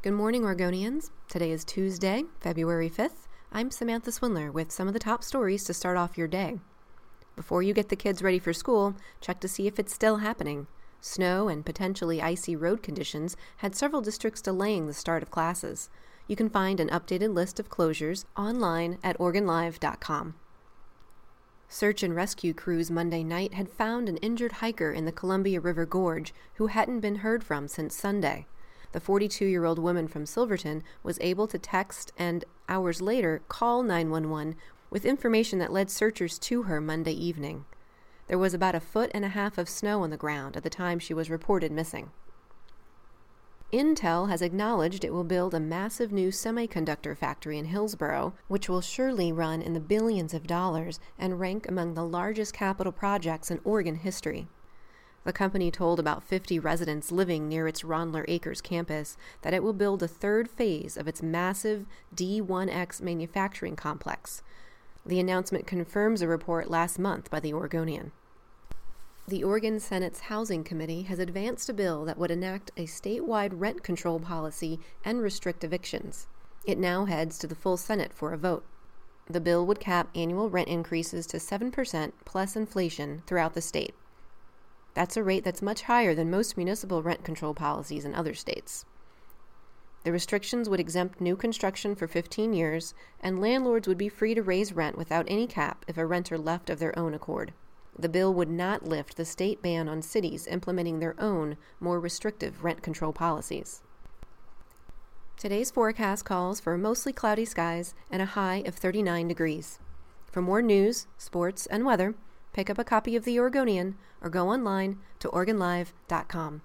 Good morning, Oregonians. Today is Tuesday, February 5th. I'm Samantha Swindler with some of the top stories to start off your day. Before you get the kids ready for school, check to see if it's still happening. Snow and potentially icy road conditions had several districts delaying the start of classes. You can find an updated list of closures online at OregonLive.com. Search and rescue crews Monday night had found an injured hiker in the Columbia River Gorge who hadn't been heard from since Sunday. The 42 year old woman from Silverton was able to text and, hours later, call 911 with information that led searchers to her Monday evening. There was about a foot and a half of snow on the ground at the time she was reported missing. Intel has acknowledged it will build a massive new semiconductor factory in Hillsboro, which will surely run in the billions of dollars and rank among the largest capital projects in Oregon history. The company told about 50 residents living near its Ronler Acres campus that it will build a third phase of its massive D1X manufacturing complex. The announcement confirms a report last month by the Oregonian. The Oregon Senate's Housing Committee has advanced a bill that would enact a statewide rent control policy and restrict evictions. It now heads to the full Senate for a vote. The bill would cap annual rent increases to 7% plus inflation throughout the state. That's a rate that's much higher than most municipal rent control policies in other states. The restrictions would exempt new construction for 15 years, and landlords would be free to raise rent without any cap if a renter left of their own accord. The bill would not lift the state ban on cities implementing their own, more restrictive rent control policies. Today's forecast calls for mostly cloudy skies and a high of 39 degrees. For more news, sports, and weather, pick up a copy of The Oregonian or go online to OregonLive.com.